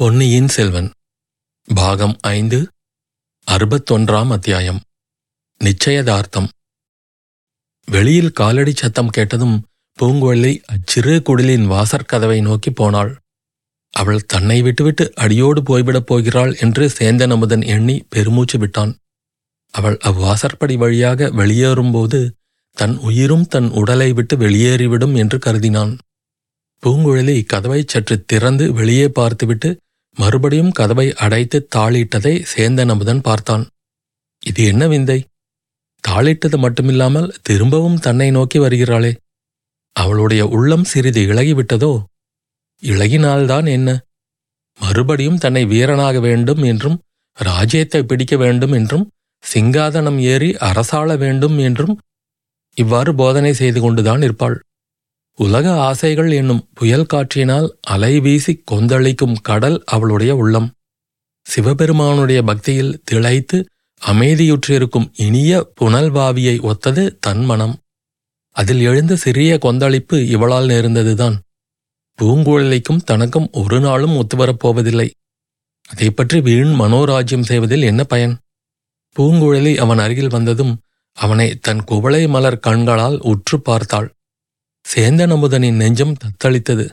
பொன்னியின் செல்வன் பாகம் ஐந்து அறுபத்தொன்றாம் அத்தியாயம். நிச்சயதார்த்தம். வெளியில் காலடி சத்தம் கேட்டதும் பூங்குழலி அச்சிறு குடிலின் வாசற்கதவை நோக்கி போனாள். அவள் தன்னை விட்டுவிட்டு அடியோடு போய்விடப் போகிறாள் என்று சேந்தன் அமுதன் எண்ணி பெருமூச்சு விட்டான். அவள் அவ்வாசற்படி வழியாக வெளியேறும்போது தன் உயிரும் தன் உடலை விட்டு வெளியேறிவிடும் என்று கருதினான். பூங்குழலி கதவை சற்று திறந்து வெளியே பார்த்துவிட்டு மறுபடியும் கதவை அடைத்து தாளிட்டதை சேந்தன் அமுதன் பார்த்தான். இது என்ன விந்தை? தாளிட்டது மட்டுமில்லாமல் திரும்பவும் தன்னை நோக்கி வருகிறாளே. அவளுடைய உள்ளம் சிறிது இழகிவிட்டதோ இழகினால்தான் என்ன? மறுபடியும் தன்னை வீரனாக வேண்டும் என்றும் ராஜ்யத்தை பிடிக்க வேண்டும் என்றும் சிங்காதனம் ஏறி அரசாள வேண்டும் என்றும் இவ்வாறு போதனை செய்து கொண்டுதான் இருப்பாள். உலக ஆசைகள் என்னும் புயல் காற்றினால் அலை வீசி கொந்தளிக்கும் கடல் அவளுடைய உள்ளம். சிவபெருமானுடைய பக்தியில் திளைத்து அமைதியுற்றிருக்கும் இனிய புனல்வாவியை ஒத்தது தன் மனம். அதில் எழுந்த சிறிய கொந்தளிப்பு இவளால் நேர்ந்ததுதான். பூங்குழலிக்கும் தனக்கும் ஒரு நாளும் ஒத்துவரப் போவதில்லை. அதை பற்றி வீண் மனோராஜ்யம் செய்வதில் என்ன பயன்? பூங்குழலி அவன் அருகில் வந்ததும் அவனை தன் குவளை மலர் கண்களால் உற்று பார்த்தாள். சேந்தன் அமுதனின் நெஞ்சம் தத்தளித்தது.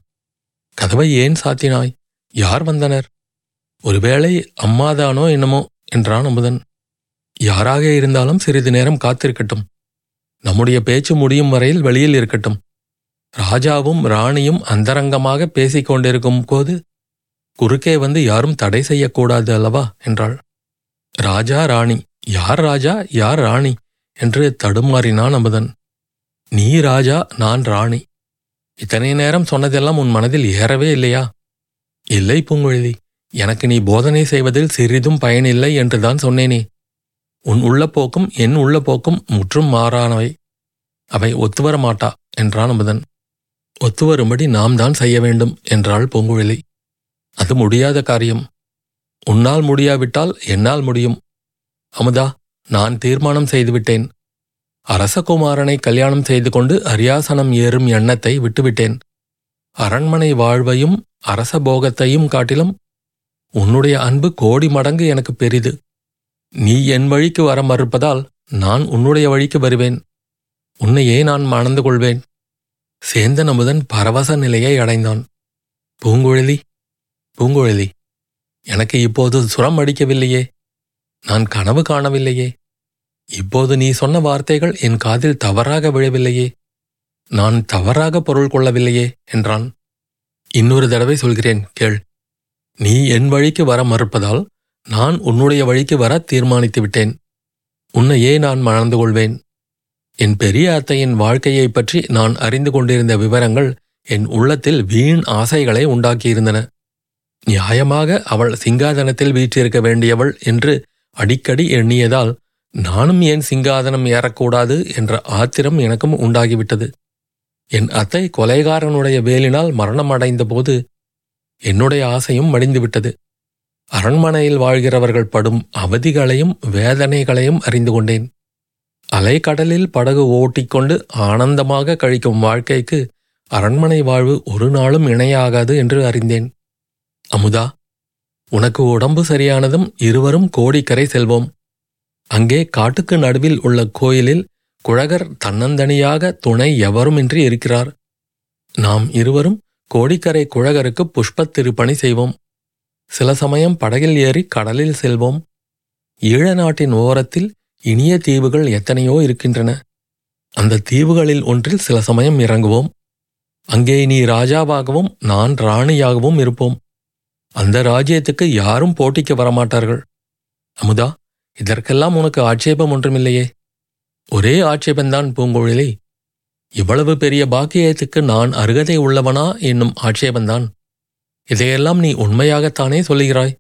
கதவை ஏன் சாத்தினாய்? யார் வந்தனர்? ஒருவேளை அம்மாதானோ என்னமோ என்றான் அமுதன். யாராக இருந்தாலும் சிறிது நேரம் காத்திருக்கட்டும். நம்முடைய பேச்சு முடியும் வரையில் வெளியில் இருக்கட்டும். ராஜாவும் ராணியும் அந்தரங்கமாக பேசிக் கொண்டிருக்கும் போது குறுக்கே வந்து யாரும் தடை செய்யக்கூடாது அல்லவா? என்றாள். ராஜா ராணி. யார் ராஜா? யார் ராணி? என்று தடுமாறினான் அமுதன். நீ ராஜா நான் ராணி. இத்தனை நேரம் சொன்னதெல்லாம் உன் மனதில் ஏறவே இல்லையா? இல்லை பூங்குழலி. எனக்கு நீ போதனை செய்வதில் சிறிதும் பயனில்லை என்றுதான் சொன்னேனே. உன் உள்ள போக்கும் என் உள்ள போக்கும் முற்றும் மாறானவை. அவை ஒத்துவர மாட்டா என்றான் அமுதன். ஒத்துவரும்படி நாம் தான் செய்ய வேண்டும் என்றாள் பூங்குழலி. அது முடியாத காரியம். உன்னால் முடியாவிட்டால் என்னால் முடியும். அமுதா நான் தீர்மானம் செய்துவிட்டேன். அரசகுமாரனை கல்யாணம் செய்து கொண்டு அரியாசனம் ஏறும் எண்ணத்தை விட்டுவிட்டேன். அரண்மனை வாழ்வையும் அரச போகத்தையும் காட்டிலும் உன்னுடைய அன்பு கோடி மடங்கு எனக்கு பெரிது. நீ என் வழிக்கு வர மறுப்பதால் நான் உன்னுடைய வழிக்கு வருவேன். உன்னையே நான் மணந்து கொள்வேன். சேந்தன் அமுதன் பரவச நிலையை அடைந்தான். பூங்குழலி பூங்குழலி எனக்கு இப்போது சுரம் அடிக்கவில்லையே. நான் கனவு காணவில்லையே. இப்போது நீ சொன்ன வார்த்தைகள் என் காதில் தவறாக விழவில்லையே. நான் தவறாக பொருள் கொள்ளவில்லையே என்றான். இன்னொரு தடவை சொல்கிறேன் கேள். நீ என் வழிக்கு வர மறுப்பதால் நான் உன்னுடைய வழிக்கு வர தீர்மானித்து விட்டேன். உன்னையே நான் மணந்து கொள்வேன். என் பெரிய அத்தையின் வாழ்க்கையைப் பற்றி நான் அறிந்து கொண்டிருந்த விவரங்கள் என் உள்ளத்தில் வீண் ஆசைகளை உண்டாக்கியிருந்தன. நியாயமாக அவள் சிங்காதனத்தில் வீற்றிருக்க வேண்டியவள் என்று அடிக்கடி எண்ணியதால் நானும் ஏன் சிங்காதனம் ஏறக்கூடாது என்ற ஆத்திரம் எனக்கும் உண்டாகிவிட்டது. என் அத்தை கொலைகாரனுடைய வேலினால் மரணம் அடைந்தபோது என்னுடைய ஆசையும் மடிந்துவிட்டது. அரண்மனையில் வாழ்கிறவர்கள் படும் அவதிகளையும் வேதனைகளையும் அறிந்து கொண்டேன். அலைக்கடலில் படகு ஓட்டிக்கொண்டு ஆனந்தமாக கழிக்கும் வாழ்க்கைக்கு அரண்மனை வாழ்வு ஒரு நாளும் இணையாகாது என்று அறிந்தேன். அமுதா உனக்கு உடம்பு சரியானதும் இருவரும் கோடிக்கரை செல்வோம். அங்கே காட்டுக்கு நடுவில் உள்ள கோயிலில் குழகர் தன்னந்தனியாக துணை எவருமின்றி இருக்கிறார்? நாம் இருவரும் கோடிக்கரை குழகருக்கு புஷ்பத் திருப்பணி செய்வோம். சில சமயம் படகில் ஏறி கடலில் செல்வோம். ஈழ நாட்டின் ஓரத்தில் இனிய தீவுகள் எத்தனையோ இருக்கின்றன. அந்த தீவுகளில் ஒன்றில் சில சமயம் இறங்குவோம். அங்கே நீ ராஜாவாகவும் நான் ராணியாகவும் இருப்போம். அந்த ராஜ்யத்துக்கு யாரும் போட்டிக்கு வரமாட்டார்கள். அமுதா இதற்கெல்லாம் உனக்கு ஆட்சேபம் ஒன்றுமில்லையே. ஒரே ஆட்சேபந்தான் பூங்குழலி. இவ்வளவு பெரிய பாக்கியத்துக்கு நான் அருகதை உள்ளவனா என்னும் ஆட்சேபந்தான். இதையெல்லாம் நீ உண்மையாகத்தானே சொல்லுகிறாய்.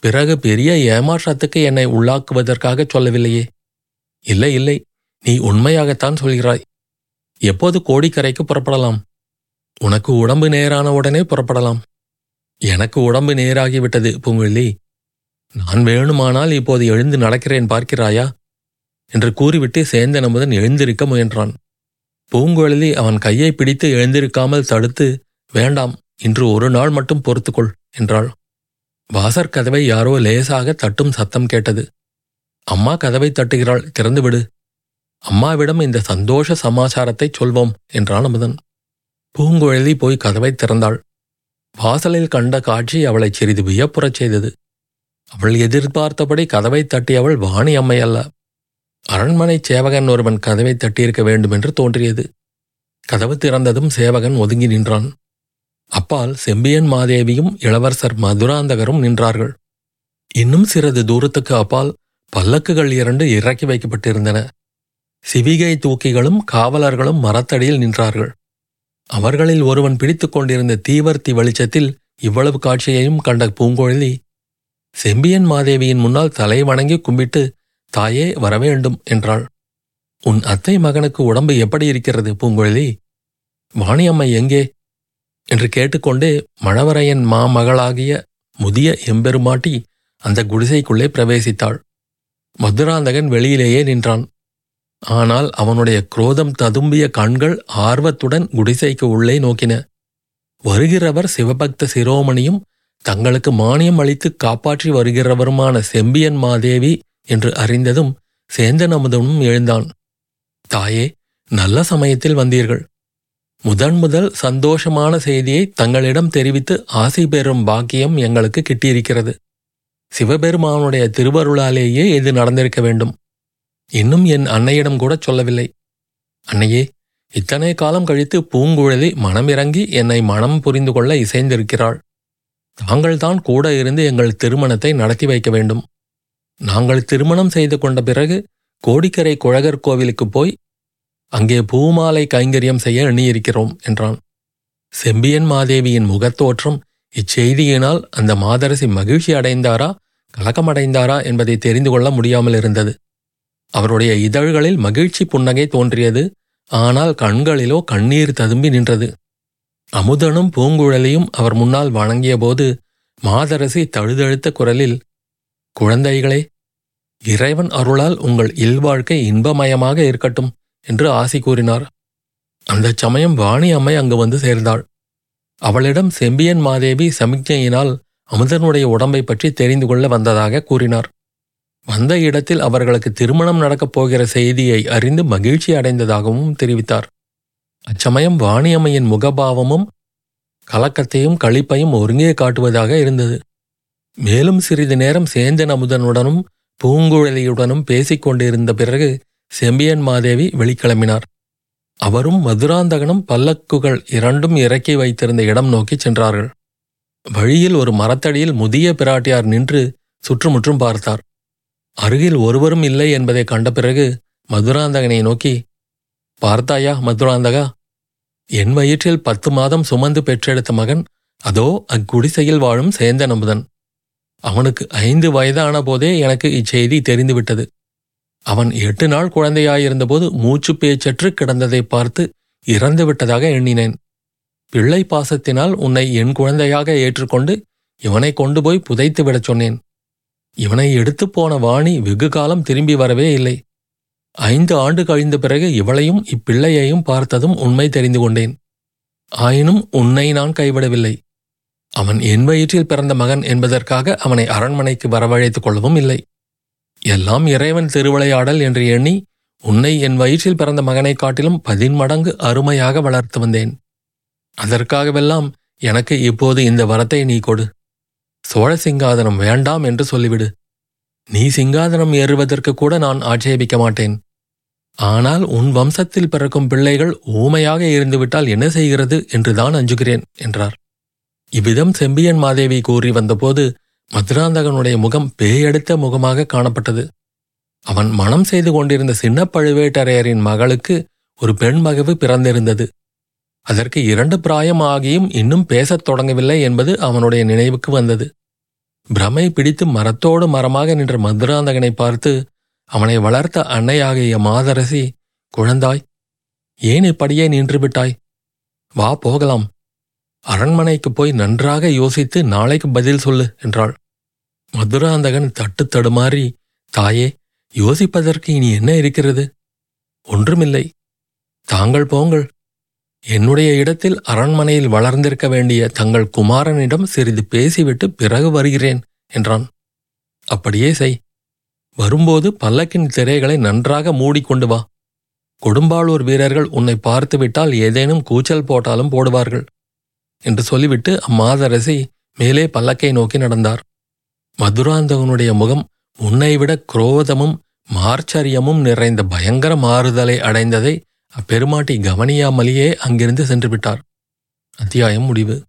பிறகு பெரிய ஏமாற்றத்துக்கு என்னை உள்ளாக்குவதற்காக சொல்லவில்லையே. இல்லை இல்லை நீ உண்மையாகத்தான் சொல்கிறாய். எப்போது கோடிக்கரைக்கு புறப்படலாம்? உனக்கு உடம்பு நேரான உடனே புறப்படலாம். எனக்கு உடம்பு நேராகிவிட்டது பூங்குழலி. நான் வேணுமானால் இப்போது எழுந்து நடக்கிறேன் பார்க்கிறாயா? என்று கூறிவிட்டு சேந்தன் அமுதன் எழுந்திருக்க முயன்றான். பூங்குழலி அவன் கையை பிடித்து எழுந்திருக்காமல் தடுத்து வேண்டாம் இன்று ஒரு நாள் மட்டும் பொறுத்துக்கொள் என்றாள். வாசற்கதவை யாரோ லேசாக தட்டும் சத்தம் கேட்டது. அம்மா கதவை தட்டுகிறாள் திறந்துவிடு. அம்மாவிடம் இந்த சந்தோஷ சமாச்சாரத்தை சொல்வோம் என்றான் அமுதன். பூங்குழலி போய் கதவை திறந்தாள். வாசலில் கண்ட காட்சி அவளை சிறிது வியப்புறச் செய்தது. அவள் எதிர்பார்த்தபடி கதவை தட்டியவள் வாணி அம்மை அல்ல. அரண்மனை சேவகன் ஒருவன் கதவை தட்டியிருக்க வேண்டும் என்று தோன்றியது. கதவு திறந்ததும் சேவகன் ஒதுங்கி நின்றான். அப்பால் செம்பியன் மாதேவியும் இளவரசர் மதுராந்தகரும் நின்றார்கள். இன்னும் சிறிது தூரத்துக்கு அப்பால் பல்லக்குகள் இரண்டு இறக்கி வைக்கப்பட்டிருந்தன. சிவிகை தூக்கிகளும் காவலர்களும் மரத்தடியில் நின்றார்கள். அவர்களில் ஒருவன் பிடித்துக் கொண்டிருந்த தீவர்த்தி வெளிச்சத்தில் இவ்வளவு காட்சியையும் கண்ட பூங்கொழலி செம்பியன் மாதேவியின் முன்னால் தலை வணங்கி கும்பிட்டு தாயே வரவேண்டும் என்றாள். உன் அத்தை மகனுக்கு உடம்பு எப்படி இருக்கிறது பூங்குழலி? வாணியம்மை எங்கே? என்று கேட்டுக்கொண்டே மழவரையன் மாமகளாகிய முதிய எம்பெருமாட்டி அந்த குடிசைக்குள்ளே பிரவேசித்தாள். மதுராந்தகன் வெளியிலேயே நின்றான். ஆனால் அவனுடைய குரோதம் ததும்பிய கண்கள் ஆர்வத்துடன் குடிசைக்கு உள்ளே நோக்கின. வருகிறவர் சிவபக்த சிரோமணியும் தங்களுக்கு மானியம் அளித்து காப்பாற்றி வருகிறவருமான செம்பியன் மாதேவி என்று அறிந்ததும் சேந்தன் அமுதனும் எழுந்தான். தாயே நல்ல சமயத்தில் வந்தீர்கள். முதன் முதல் சந்தோஷமான செய்தியை தங்களிடம் தெரிவித்து ஆசை பெறும் பாக்கியம் எங்களுக்கு கிட்டியிருக்கிறது. சிவபெருமானுடைய திருவருளாலேயே இது நடந்திருக்க வேண்டும். இன்னும் என் அன்னையிடம் கூட சொல்லவில்லை. அன்னையே இத்தனை காலம் கழித்து பூங்குழலி மனமிறங்கி என்னை மனம் புரிந்து கொள்ள இசைந்திருக்கிறாள். தாங்கள்தான் கூட இருந்து எங்கள் திருமணத்தை நடத்தி வைக்க வேண்டும். நாங்கள் திருமணம் செய்து கொண்ட பிறகு கோடிக்கரை குழகர் கோவிலுக்கு போய் அங்கே பூமாலை கைங்கரியம் செய்ய எண்ணியிருக்கிறோம் என்றான். செம்பியன் மாதேவியின் முகத்தோற்றம் இச்செய்தியினால் அந்த மாதரசி மகிழ்ச்சி அடைந்தாரா கலக்கமடைந்தாரா என்பதை தெரிந்து கொள்ள முடியாமல் இருந்தது. அவருடைய இதழ்களில் மகிழ்ச்சி புன்னகை தோன்றியது ஆனால் கண்களிலோ கண்ணீர் ததும்பி நின்றது. அமுதனும் பூங்குழலியும் அவர் முன்னால் வணங்கியபோது மாதரசி தழுதழுத்த குரலில் குழந்தைகளே இறைவன் அருளால் உங்கள் இல்வாழ்க்கை இன்பமயமாக இருக்கட்டும் என்று ஆசி கூறினார். அந்தச் சமயம் வாணி அம்மை அங்கு வந்து சேர்ந்தாள். அவளிடம் செம்பியன் மாதேவி சமிக்ஞையினால் அமுதனுடைய உடம்பை பற்றி தெரிந்து கொள்ள வந்ததாக கூறினார். வந்த இடத்தில் அவர்களுக்கு திருமணம் நடக்கப் போகிற செய்தியை அறிந்து மகிழ்ச்சி அடைந்ததாகவும் தெரிவித்தார். அச்சமயம் வாணியம்மையின் முகபாவமும் கலக்கத்தையும் களிப்பையும் ஒருங்கே காட்டுவதாக இருந்தது. மேலும் சிறிது நேரம் சேந்தன் அமுதனுடனும் பூங்குழலியுடனும் பேசிக்கொண்டிருந்த பிறகு செம்பியன் மாதேவி வெளிக்கிளம்பினார். அவரும் மதுராந்தகனும் பல்லக்குகள் இரண்டும் இறக்கி வைத்திருந்த இடம் நோக்கிச் சென்றார்கள். வழியில் ஒரு மரத்தடியில் முதிய பிராட்டியார் நின்று சுற்றுமுற்றும் பார்த்தார். அருகில் ஒருவரும் இல்லை என்பதை கண்ட பிறகு மதுராந்தகனை நோக்கி பார்த்தாயா மதுராந்தகா? என் வயிற்றில் பத்து மாதம் சுமந்து பெற்றெடுத்த மகன் அதோ அக்குடிசையில் வாழும் சேந்த நம்புதன். அவனுக்கு ஐந்து வயதான போதே எனக்கு இச்செய்தி தெரிந்துவிட்டது. அவன் எட்டு நாள் குழந்தையாயிருந்தபோது மூச்சு பேச்சற்று கிடந்ததை பார்த்து இறந்து விட்டதாக எண்ணினேன். பிள்ளை பாசத்தினால் உன்னை என் குழந்தையாக ஏற்றுக்கொண்டு இவனை கொண்டு போய் புதைத்து விடச் சொன்னேன். இவனை எடுத்துப் போன வாணி வெகு காலம் திரும்பி வரவே இல்லை. ஐந்து ஆண்டு கழிந்த பிறகு இவளையும் இப்பிள்ளையையும் பார்த்ததும் உண்மை தெரிந்து கொண்டேன். ஆயினும் உன்னை நான் கைவிடவில்லை. அவன் என் வயிற்றில் பிறந்த மகன் என்பதற்காக அவனை அரண்மனைக்கு வரவழைத்துக் கொள்ளவும் இல்லை. எல்லாம் இறைவன் திருவிளையாடல் என்று எண்ணி உன்னை என் வயிற்றில் பிறந்த மகனைக் காட்டிலும் பதின்மடங்கு அருமையாக வளர்த்து வந்தேன். அதற்காகவெல்லாம் எனக்கு இப்போது இந்த வரத்தை நீ கொடு. சோழ சிங்காதனம் வேண்டாம் என்று சொல்லிவிடு. நீ சிங்காதனம் ஏறுவதற்கு கூட நான் ஆட்சேபிக்க மாட்டேன். ஆனால் உன் வம்சத்தில் பிறக்கும் பிள்ளைகள் ஊமையாக இருந்துவிட்டால் என்ன செய்கிறது என்றுதான் அஞ்சுகிறேன் என்றார். இவ்விதம் செம்பியன் மாதேவி கூறி வந்தபோது மதுராந்தகனுடைய முகம் பேயெடுத்த முகமாக காணப்பட்டது. அவன் மனம் செய்து கொண்டிருந்த சின்ன பழுவேட்டரையரின் மகளுக்கு ஒரு பெண் மகவு பிறந்திருந்தது. அதற்கு இரண்டு பிராயம் ஆகியும் இன்னும் பேசத் தொடங்கவில்லை என்பது அவனுடைய நினைவுக்கு வந்தது. பிரமை பிடித்து மரத்தோடு மரமாக நின்ற மதுராந்தகனை பார்த்து அவனை வளர்த்த அன்னையாகிய மாதரசி குழந்தாய் ஏன் இப்படியே நின்று விட்டாய்? வா போகலாம். அரண்மனைக்கு போய் நன்றாக யோசித்து நாளைக்கு பதில் சொல்லு என்றாள். மதுராந்தகன் தட்டு தடுமாறி தாயே யோசிப்பதற்கு இனி என்ன இருக்கிறது? ஒன்றுமில்லை. தாங்கள் போங்கள். என்னுடைய இடத்தில் அரண்மனையில் வளர்ந்திருக்க வேண்டிய தங்கள் குமாரனிடம் சிறிது பேசிவிட்டு பிறகு வருகிறேன் என்றான். அப்படியே செய். வரும்போது பல்லக்கின் திரைகளை நன்றாக மூடிக்கொண்டு வா. கொடும்பாளூர் வீரர்கள் உன்னை பார்த்துவிட்டால் ஏதேனும் கூச்சல் போட்டாலும் போடுவார்கள் என்று சொல்லிவிட்டு அம்மாதரசி மேலே பல்லக்கை நோக்கி நடந்தார். மதுராந்தகனுடைய முகம் முன்னைவிட குரோதமும் மார்ச்சரியமும் நிறைந்த பயங்கர மாறுதலை அடைந்ததை அப்பெருமாட்டி கவனியாமலேயே அங்கிருந்து சென்று விட்டார். அத்தியாயம் முடிவு.